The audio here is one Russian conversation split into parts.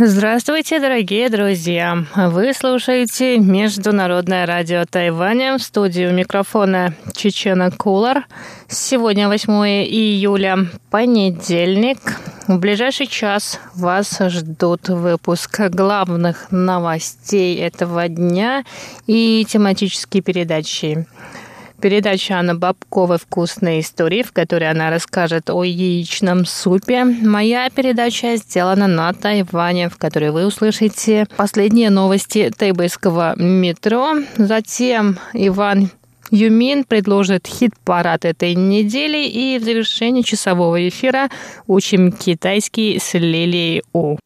Здравствуйте, дорогие друзья! Вы слушаете Международное радио Тайваня в студию микрофона Чечена Кулар. Сегодня 8 июля, понедельник. В ближайший час вас ждут выпуск главных новостей этого дня и тематические передачи. Передача Анны Бабковой «Вкусные истории», в которой она расскажет о яичном супе. Моя передача сделана на Тайване, в которой вы услышите последние новости тайбэйского метро. Затем Иван Юмин предложит хит-парад этой недели и в завершении часового эфира учим китайский с Лилией У.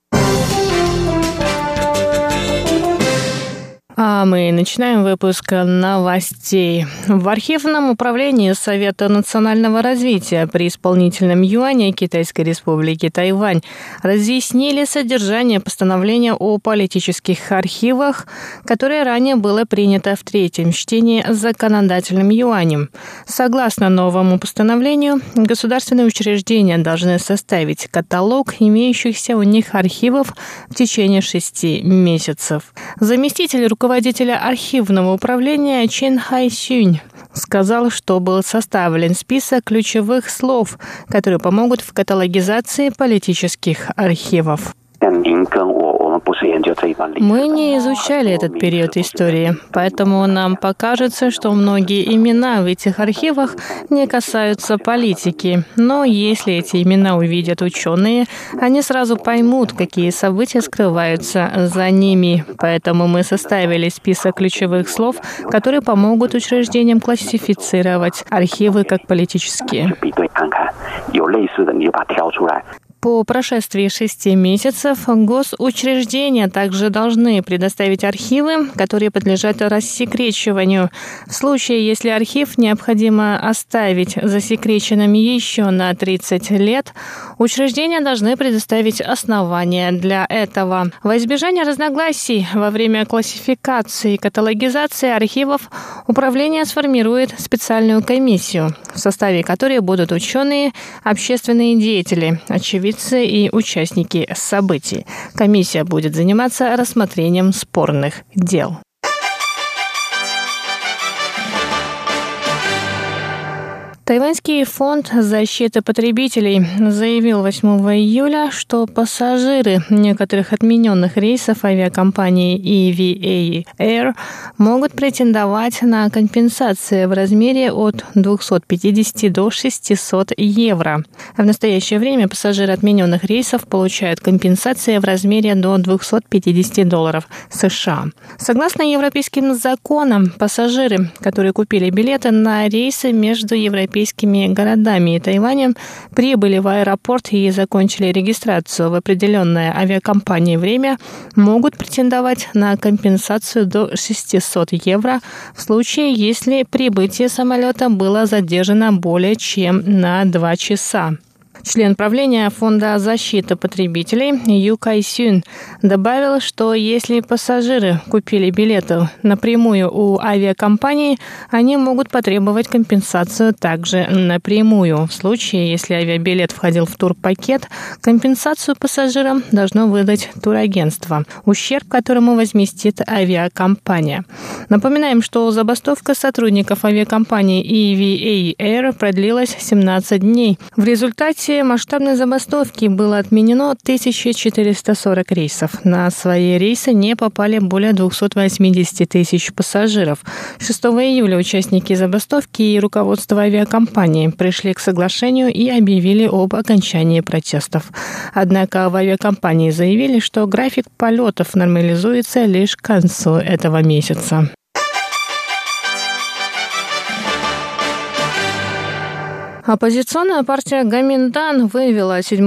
А мы начинаем выпуск новостей. В архивном управлении Совета национального развития при исполнительном юане Китайской республики Тайвань разъяснили содержание постановления о политических архивах, которое ранее было принято в третьем чтении законодательным юанем. Согласно новому постановлению, государственные учреждения должны составить каталог имеющихся у них архивов в течение шести месяцев. Заместитель руководителя архивного управления Чин Хай Сюнь сказал, что был составлен список ключевых слов, которые помогут в каталогизации политических архивов. Мы не изучали этот период истории, поэтому нам покажется, что многие имена в этих архивах не касаются политики. Но если эти имена увидят ученые, они сразу поймут, какие события скрываются за ними. Поэтому мы составили список ключевых слов, которые помогут учреждениям классифицировать архивы как политические. По прошествии шести месяцев госучреждения также должны предоставить архивы, которые подлежат рассекречиванию. В случае, если архив необходимо оставить засекреченным еще на 30 лет, учреждения должны предоставить основания для этого. Во избежание разногласий во время классификации и каталогизации архивов управление сформирует специальную комиссию, в составе которой будут ученые, общественные деятели, очевидцы очевидцы и участники событий. Комиссия будет заниматься рассмотрением спорных дел. Тайваньский фонд защиты потребителей заявил 8 июля, что пассажиры некоторых отмененных рейсов авиакомпании EVA Air могут претендовать на компенсации в размере от 250 до 600 евро. В настоящее время пассажиры отмененных рейсов получают компенсации в размере до 250 долларов США. Согласно европейским законам, пассажиры, которые купили билеты на рейсы между европейскими европейскими городами и Тайванем прибыли в аэропорт и закончили регистрацию в определенное авиакомпании время, могут претендовать на компенсацию до 600 евро в случае, если прибытие самолета было задержано более чем на 2 часа. Член правления Фонда защиты потребителей Ю Кай Сюн добавил, что если пассажиры купили билеты напрямую у авиакомпании, они могут потребовать компенсацию также напрямую. В случае, если авиабилет входил в турпакет, компенсацию пассажирам должно выдать турагентство, ущерб которому возместит авиакомпания. Напоминаем, что забастовка сотрудников авиакомпании EVA Air продлилась 17 дней. В результате результате масштабной забастовки было отменено 1440 рейсов. На свои рейсы не попали более 280 тысяч пассажиров. 6 июля участники забастовки и руководство авиакомпании пришли к соглашению и объявили об окончании протестов. Однако в авиакомпании заявили, что график полетов нормализуется лишь к концу этого месяца. Оппозиционная партия Гаминдан вывела 7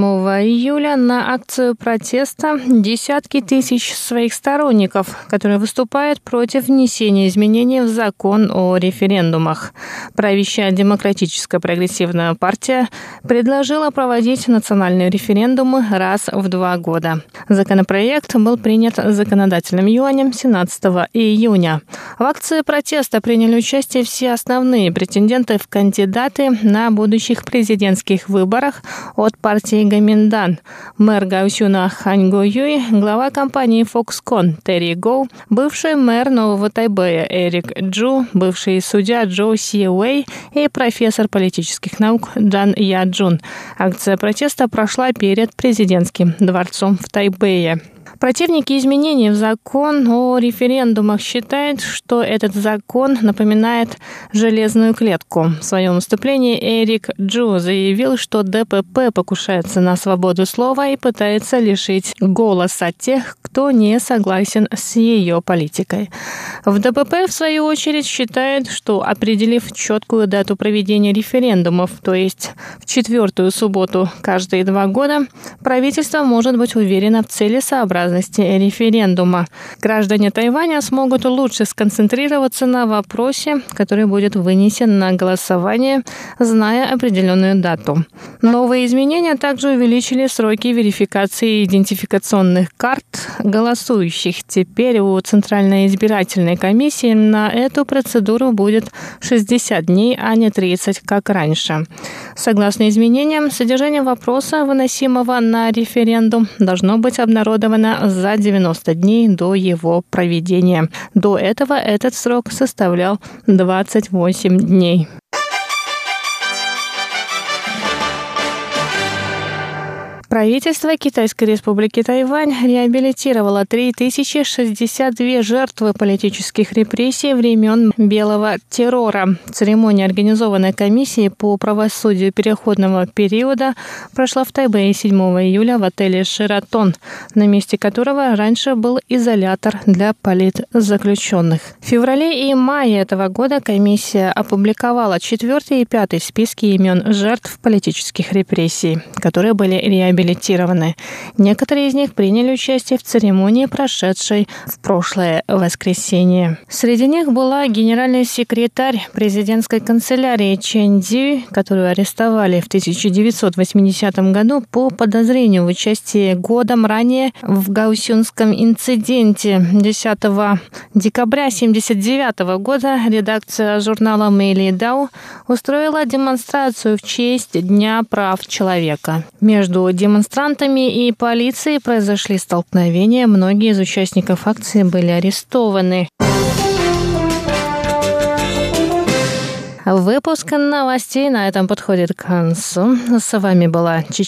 июля на акцию протеста десятки тысяч своих сторонников, которые выступают против внесения изменений в закон о референдумах. Правящая демократическая прогрессивная партия предложила проводить национальные референдумы раз в два года. Законопроект был принят законодательным юанем 17 июня. В акции протеста приняли участие все основные претенденты в кандидаты на будущих президентских выборах от партии Гаминдан. Мэр Гаусюна Ханьго Юй, глава компании Foxconn Терри Гоу, бывший мэр Нового Тайбэя Эрик Джу, бывший судья Джо Си Уэй и профессор политических наук Джан Я Джун. Акция протеста прошла перед президентским дворцом в Тайбэе. Противники изменений в закон о референдумах считают, что этот закон напоминает железную клетку. В своем выступлении Эрик Джу заявил, что ДПП покушается на свободу слова и пытается лишить голоса тех, кто не согласен с ее политикой. В ДПП, в свою очередь, считают, что определив четкую дату проведения референдумов, то есть в четвертую субботу каждые два года, правительство может быть уверено в целесообразности целесообразности референдума. Граждане Тайваня смогут лучше сконцентрироваться на вопросе, который будет вынесен на голосование, зная определенную дату. Новые изменения также увеличили сроки верификации идентификационных карт голосующих. Теперь у Центральной избирательной комиссии на эту процедуру будет 60 дней, а не 30, как раньше. Согласно изменениям, содержание вопроса, выносимого на референдум, должно быть обнародовано за 90 дней до его проведения. До этого этот срок составлял 28 дней. Правительство Китайской республики Тайвань реабилитировало 3062 жертвы политических репрессий времен Белого террора. Церемония, организованная комиссией по правосудию переходного периода, прошла в Тайбэе 7 июля в отеле «Шератон», на месте которого раньше был изолятор для политзаключенных. В феврале и мае этого года комиссия опубликовала четвертый и пятый списки имен жертв политических репрессий, которые были реабилитированы реабилитированы. Некоторые из них приняли участие в церемонии, прошедшей в прошлое воскресенье. Среди них была генеральный секретарь президентской канцелярии Чен Дзи, которую арестовали в 1980 году по подозрению в участии годом ранее в Гаусюнском инциденте 10 декабря 1979 года редакция журнала Мэйли Дау устроила демонстрацию в честь Дня прав человека. Между демонстрантами и полицией произошли столкновения. Многие из участников акции были арестованы. Выпуск новостей на этом подходит к концу. С вами была Чечена.